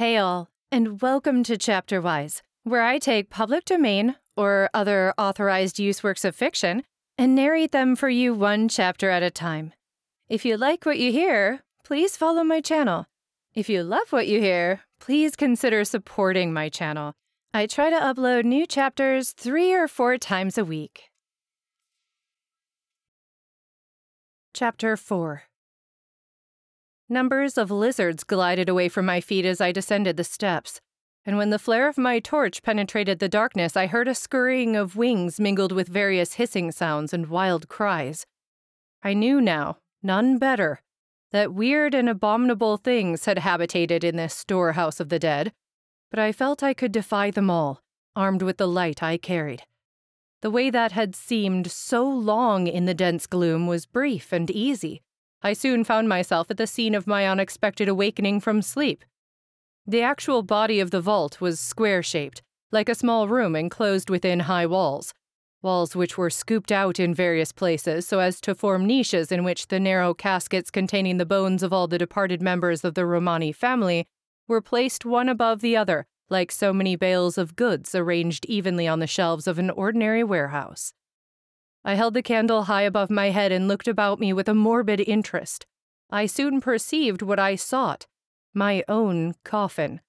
Hey all, and welcome to Chapterwise, where I take public domain or other authorized use works of fiction and narrate them for you one chapter at a time. If you like what you hear, please follow my channel. If you love what you hear, please consider supporting my channel. I try to upload new chapters three or four times a week. Chapter 4 Numbers of lizards glided away from my feet as I descended the steps, and when the flare of my torch penetrated the darkness, I heard a scurrying of wings mingled with various hissing sounds and wild cries. I knew now, none better, that weird and abominable things had habitated in this storehouse of the dead, but I felt I could defy them all, armed with the light I carried. The way that had seemed so long in the dense gloom was brief and easy I soon found myself at the scene of my unexpected awakening from sleep. The actual body of the vault was square shaped, like a small room enclosed within high walls, walls which were scooped out in various places so as to form niches in which the narrow caskets containing the bones of all the departed members of the Romani family were placed one above the other, like so many bales of goods arranged evenly on the shelves of an ordinary warehouse. I held the candle high above my head and looked about me with a morbid interest. I soon perceived what I sought my own coffin.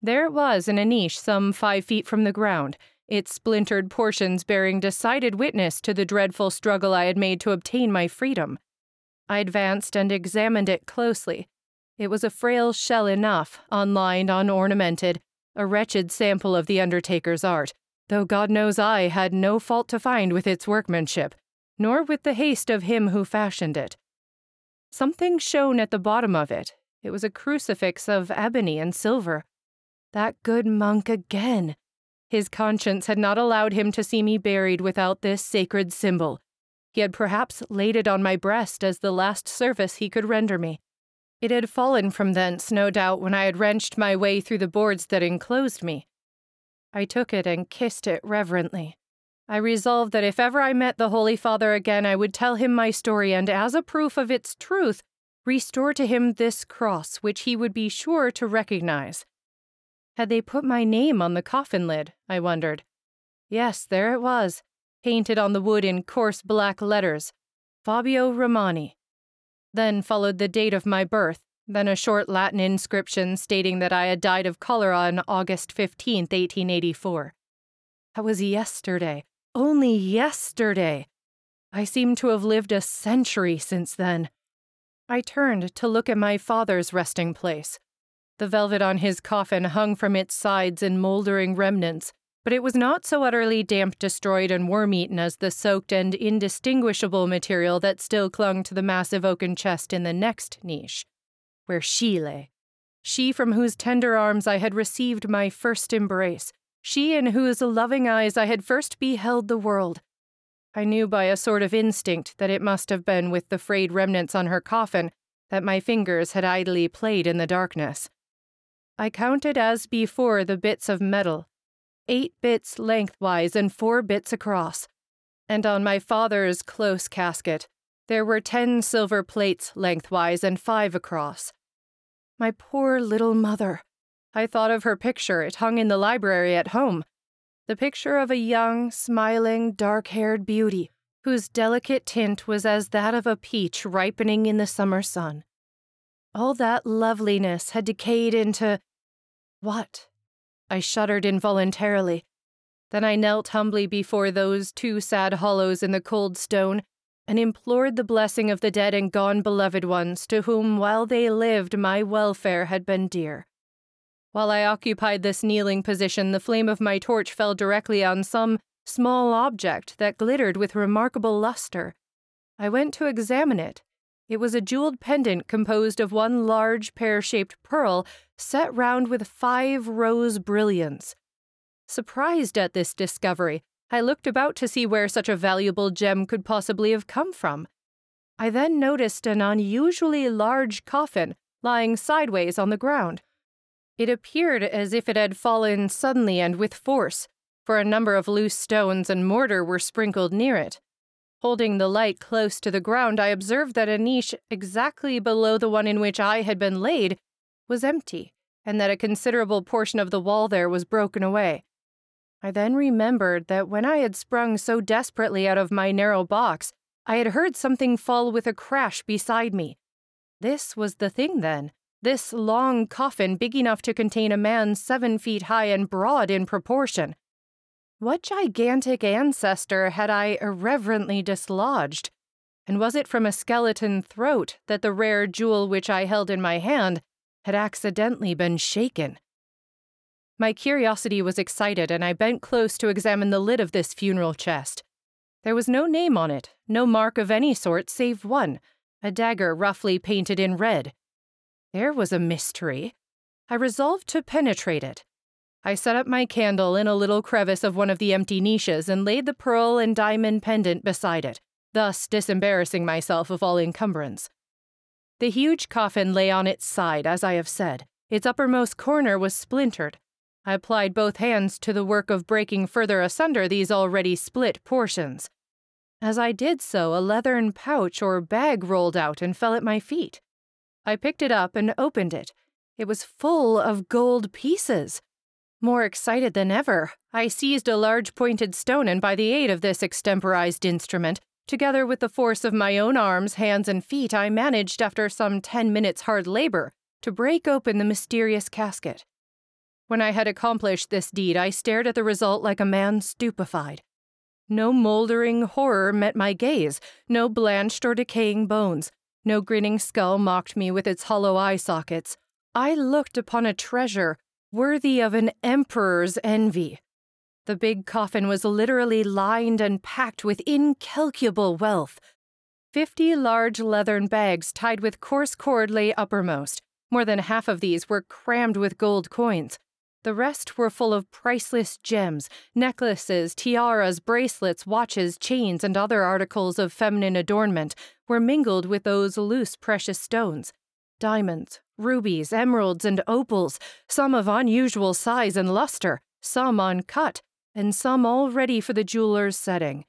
There it was in a niche some five feet from the ground, its splintered portions bearing decided witness to the dreadful struggle I had made to obtain my freedom. I advanced and examined it closely. It was a frail shell enough, unlined, unornamented, a wretched sample of the undertaker's art, though God knows I had no fault to find with its workmanship, nor with the haste of him who fashioned it. Something shone at the bottom of it. It was a crucifix of ebony and silver. That good monk again. His conscience had not allowed him to see me buried without this sacred symbol. He had perhaps laid it on my breast as the last service he could render me. It had fallen from thence, no doubt, when I had wrenched my way through the boards that enclosed me. I took it and kissed it reverently. I resolved that if ever I met the Holy Father again, I would tell him my story and, as a proof of its truth, restore to him this cross, which he would be sure to recognize. Had they put my name on the coffin lid? I wondered. Yes, there it was, painted on the wood in coarse black letters Fabio Romani. Then followed the date of my birth, then a short Latin inscription stating that I had died of cholera on August 15, 1884. That was yesterday. Only yesterday. I seem to have lived a century since then. I turned to look at my father's resting place. The velvet on his coffin hung from its sides in moldering remnants, but it was not so utterly damp destroyed and worm eaten as the soaked and indistinguishable material that still clung to the massive oaken chest in the next niche where she lay. She from whose tender arms I had received my first embrace, she in whose loving eyes I had first beheld the world. I knew by a sort of instinct that it must have been with the frayed remnants on her coffin that my fingers had idly played in the darkness. I counted as before the bits of metal, eight bits lengthwise and four bits across, and on my father's close casket there were ten silver plates lengthwise and five across. My poor little mother. I thought of her picture, it hung in the library at home. The picture of a young, smiling, dark haired beauty, whose delicate tint was as that of a peach ripening in the summer sun. All that loveliness had decayed into. what? I shuddered involuntarily. Then I knelt humbly before those two sad hollows in the cold stone and implored the blessing of the dead and gone beloved ones to whom while they lived my welfare had been dear. While I occupied this kneeling position, the flame of my torch fell directly on some small object that glittered with remarkable luster. I went to examine it. It was a jeweled pendant composed of one large pear shaped pearl set round with five rose brilliants. Surprised at this discovery, I looked about to see where such a valuable gem could possibly have come from. I then noticed an unusually large coffin lying sideways on the ground. It appeared as if it had fallen suddenly and with force, for a number of loose stones and mortar were sprinkled near it. Holding the light close to the ground, I observed that a niche exactly below the one in which I had been laid was empty, and that a considerable portion of the wall there was broken away. I then remembered that when I had sprung so desperately out of my narrow box, I had heard something fall with a crash beside me. This was the thing, then. This long coffin, big enough to contain a man seven feet high and broad in proportion. What gigantic ancestor had I irreverently dislodged? And was it from a skeleton throat that the rare jewel which I held in my hand had accidentally been shaken? My curiosity was excited, and I bent close to examine the lid of this funeral chest. There was no name on it, no mark of any sort save one a dagger roughly painted in red. There was a mystery. I resolved to penetrate it. I set up my candle in a little crevice of one of the empty niches and laid the pearl and diamond pendant beside it, thus disembarrassing myself of all encumbrance. The huge coffin lay on its side, as I have said. Its uppermost corner was splintered. I applied both hands to the work of breaking further asunder these already split portions. As I did so, a leathern pouch or bag rolled out and fell at my feet. I picked it up and opened it. It was full of gold pieces. More excited than ever, I seized a large pointed stone and, by the aid of this extemporized instrument, together with the force of my own arms, hands, and feet, I managed, after some ten minutes' hard labor, to break open the mysterious casket. When I had accomplished this deed, I stared at the result like a man stupefied. No moldering horror met my gaze, no blanched or decaying bones, no grinning skull mocked me with its hollow eye sockets. I looked upon a treasure worthy of an emperor's envy. The big coffin was literally lined and packed with incalculable wealth. Fifty large leathern bags tied with coarse cord lay uppermost. More than half of these were crammed with gold coins. The rest were full of priceless gems, necklaces, tiaras, bracelets, watches, chains, and other articles of feminine adornment were mingled with those loose precious stones diamonds, rubies, emeralds, and opals, some of unusual size and luster, some uncut, and some all ready for the jeweler's setting.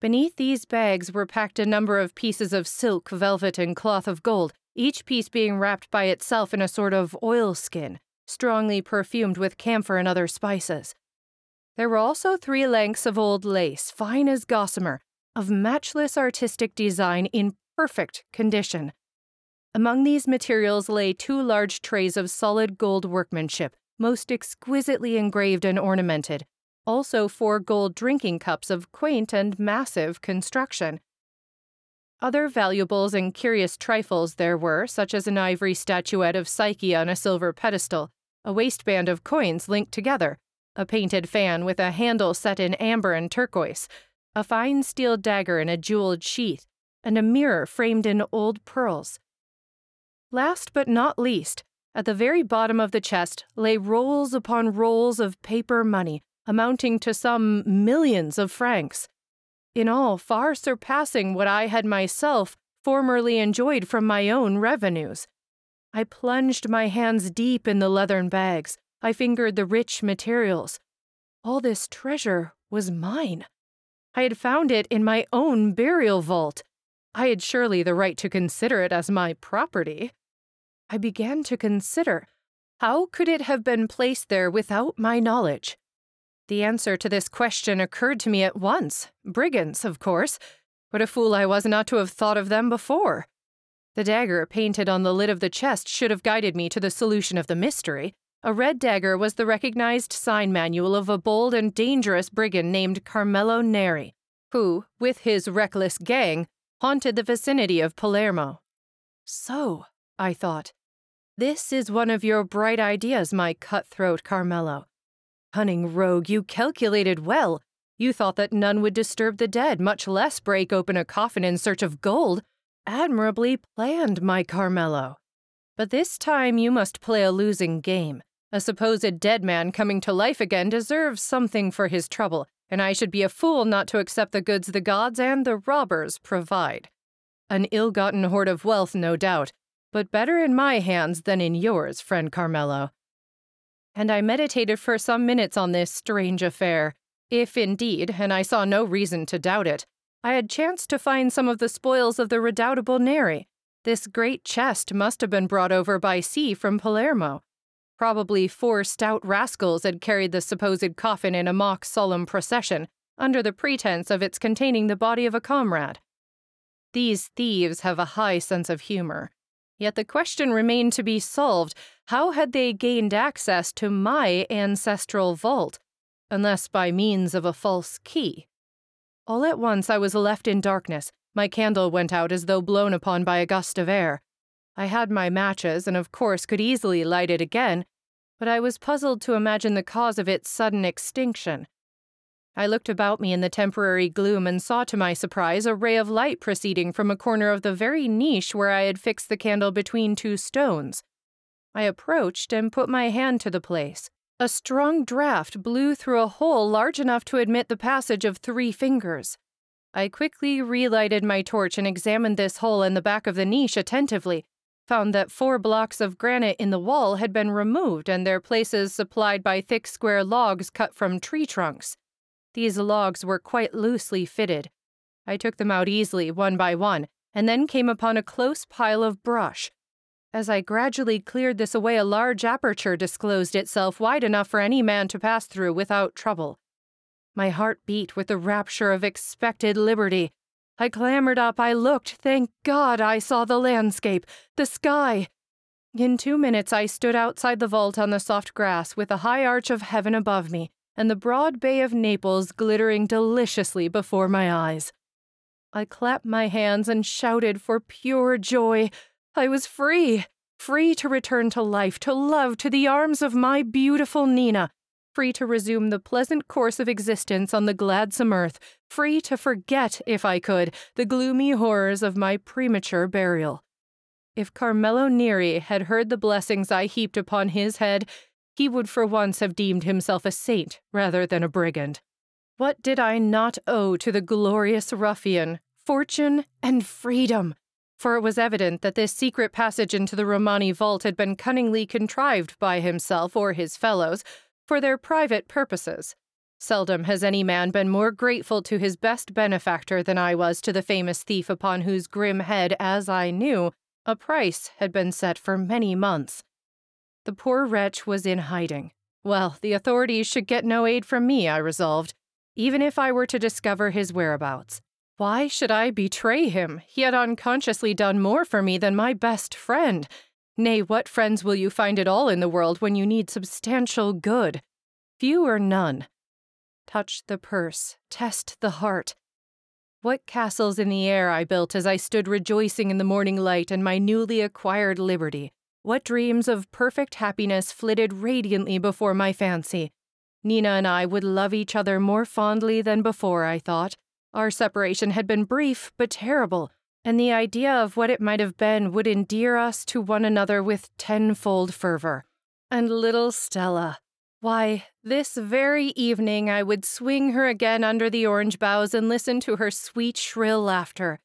Beneath these bags were packed a number of pieces of silk, velvet, and cloth of gold, each piece being wrapped by itself in a sort of oilskin, strongly perfumed with camphor and other spices. There were also three lengths of old lace, fine as gossamer, of matchless artistic design in perfect condition, among these materials lay two large trays of solid gold workmanship, most exquisitely engraved and ornamented, also four gold drinking cups of quaint and massive construction. Other valuables and curious trifles there were, such as an ivory statuette of Psyche on a silver pedestal, a waistband of coins linked together, a painted fan with a handle set in amber and turquoise, a fine steel dagger in a jeweled sheath, and a mirror framed in old pearls. Last but not least, at the very bottom of the chest lay rolls upon rolls of paper money, amounting to some millions of francs. In all, far surpassing what I had myself formerly enjoyed from my own revenues. I plunged my hands deep in the leathern bags. I fingered the rich materials. All this treasure was mine. I had found it in my own burial vault, I had surely the right to consider it as my property. I began to consider how could it have been placed there without my knowledge? The answer to this question occurred to me at once brigands, of course. What a fool I was not to have thought of them before. The dagger painted on the lid of the chest should have guided me to the solution of the mystery. A red dagger was the recognized sign manual of a bold and dangerous brigand named Carmelo Neri, who, with his reckless gang, haunted the vicinity of Palermo. So, I thought, this is one of your bright ideas, my cutthroat Carmelo. Cunning rogue, you calculated well. You thought that none would disturb the dead, much less break open a coffin in search of gold. Admirably planned, my Carmelo. But this time you must play a losing game. A supposed dead man coming to life again deserves something for his trouble, and I should be a fool not to accept the goods the gods and the robbers provide. An ill gotten hoard of wealth, no doubt, but better in my hands than in yours, friend Carmelo. And I meditated for some minutes on this strange affair. If indeed, and I saw no reason to doubt it, I had chanced to find some of the spoils of the redoubtable Neri, this great chest must have been brought over by sea from Palermo, Probably four stout rascals had carried the supposed coffin in a mock solemn procession, under the pretense of its containing the body of a comrade. These thieves have a high sense of humor. Yet the question remained to be solved how had they gained access to my ancestral vault, unless by means of a false key? All at once I was left in darkness. My candle went out as though blown upon by a gust of air. I had my matches, and of course could easily light it again, but I was puzzled to imagine the cause of its sudden extinction. I looked about me in the temporary gloom and saw to my surprise a ray of light proceeding from a corner of the very niche where I had fixed the candle between two stones. I approached and put my hand to the place. A strong draught blew through a hole large enough to admit the passage of three fingers. I quickly relighted my torch and examined this hole in the back of the niche attentively, found that four blocks of granite in the wall had been removed and their places supplied by thick square logs cut from tree trunks. These logs were quite loosely fitted. I took them out easily, one by one, and then came upon a close pile of brush. As I gradually cleared this away, a large aperture disclosed itself wide enough for any man to pass through without trouble. My heart beat with the rapture of expected liberty. I clambered up, I looked, thank God I saw the landscape, the sky. In two minutes I stood outside the vault on the soft grass with the high arch of heaven above me, and the broad bay of Naples glittering deliciously before my eyes. I clapped my hands and shouted for pure joy. I was free, free to return to life, to love, to the arms of my beautiful Nina, free to resume the pleasant course of existence on the gladsome earth, free to forget, if I could, the gloomy horrors of my premature burial. If Carmelo Neri had heard the blessings I heaped upon his head, he would for once have deemed himself a saint rather than a brigand. What did I not owe to the glorious ruffian? Fortune and freedom. For it was evident that this secret passage into the Romani vault had been cunningly contrived by himself or his fellows for their private purposes. Seldom has any man been more grateful to his best benefactor than I was to the famous thief upon whose grim head, as I knew, a price had been set for many months. The poor wretch was in hiding. Well, the authorities should get no aid from me, I resolved, even if I were to discover his whereabouts. Why should I betray him? He had unconsciously done more for me than my best friend. Nay, what friends will you find at all in the world when you need substantial good? Few or none. Touch the purse, test the heart. What castles in the air I built as I stood rejoicing in the morning light and my newly acquired liberty. What dreams of perfect happiness flitted radiantly before my fancy. Nina and I would love each other more fondly than before, I thought. Our separation had been brief but terrible, and the idea of what it might have been would endear us to one another with tenfold fervor. And little Stella. Why, this very evening I would swing her again under the orange boughs and listen to her sweet, shrill laughter.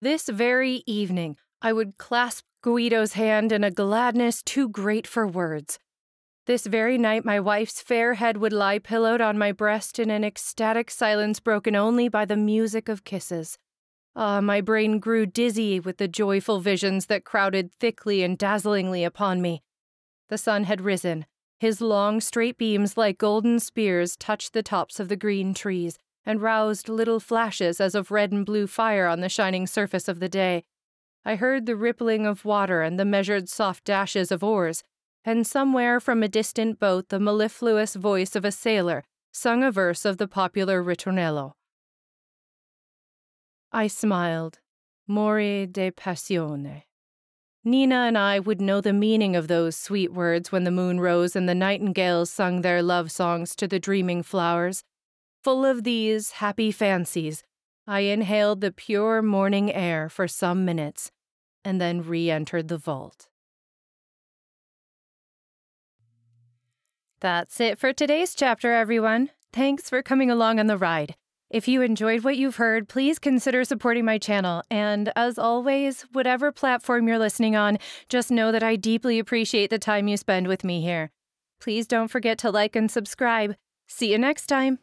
This very evening I would clasp Guido's hand in a gladness too great for words. This very night, my wife's fair head would lie pillowed on my breast in an ecstatic silence broken only by the music of kisses. Ah, my brain grew dizzy with the joyful visions that crowded thickly and dazzlingly upon me. The sun had risen. His long, straight beams, like golden spears, touched the tops of the green trees and roused little flashes as of red and blue fire on the shining surface of the day. I heard the rippling of water and the measured soft dashes of oars, and somewhere from a distant boat the mellifluous voice of a sailor sung a verse of the popular ritornello. I smiled. Mori de passione. Nina and I would know the meaning of those sweet words when the moon rose and the nightingales sung their love songs to the dreaming flowers. Full of these happy fancies, I inhaled the pure morning air for some minutes and then re entered the vault. That's it for today's chapter, everyone. Thanks for coming along on the ride. If you enjoyed what you've heard, please consider supporting my channel. And as always, whatever platform you're listening on, just know that I deeply appreciate the time you spend with me here. Please don't forget to like and subscribe. See you next time.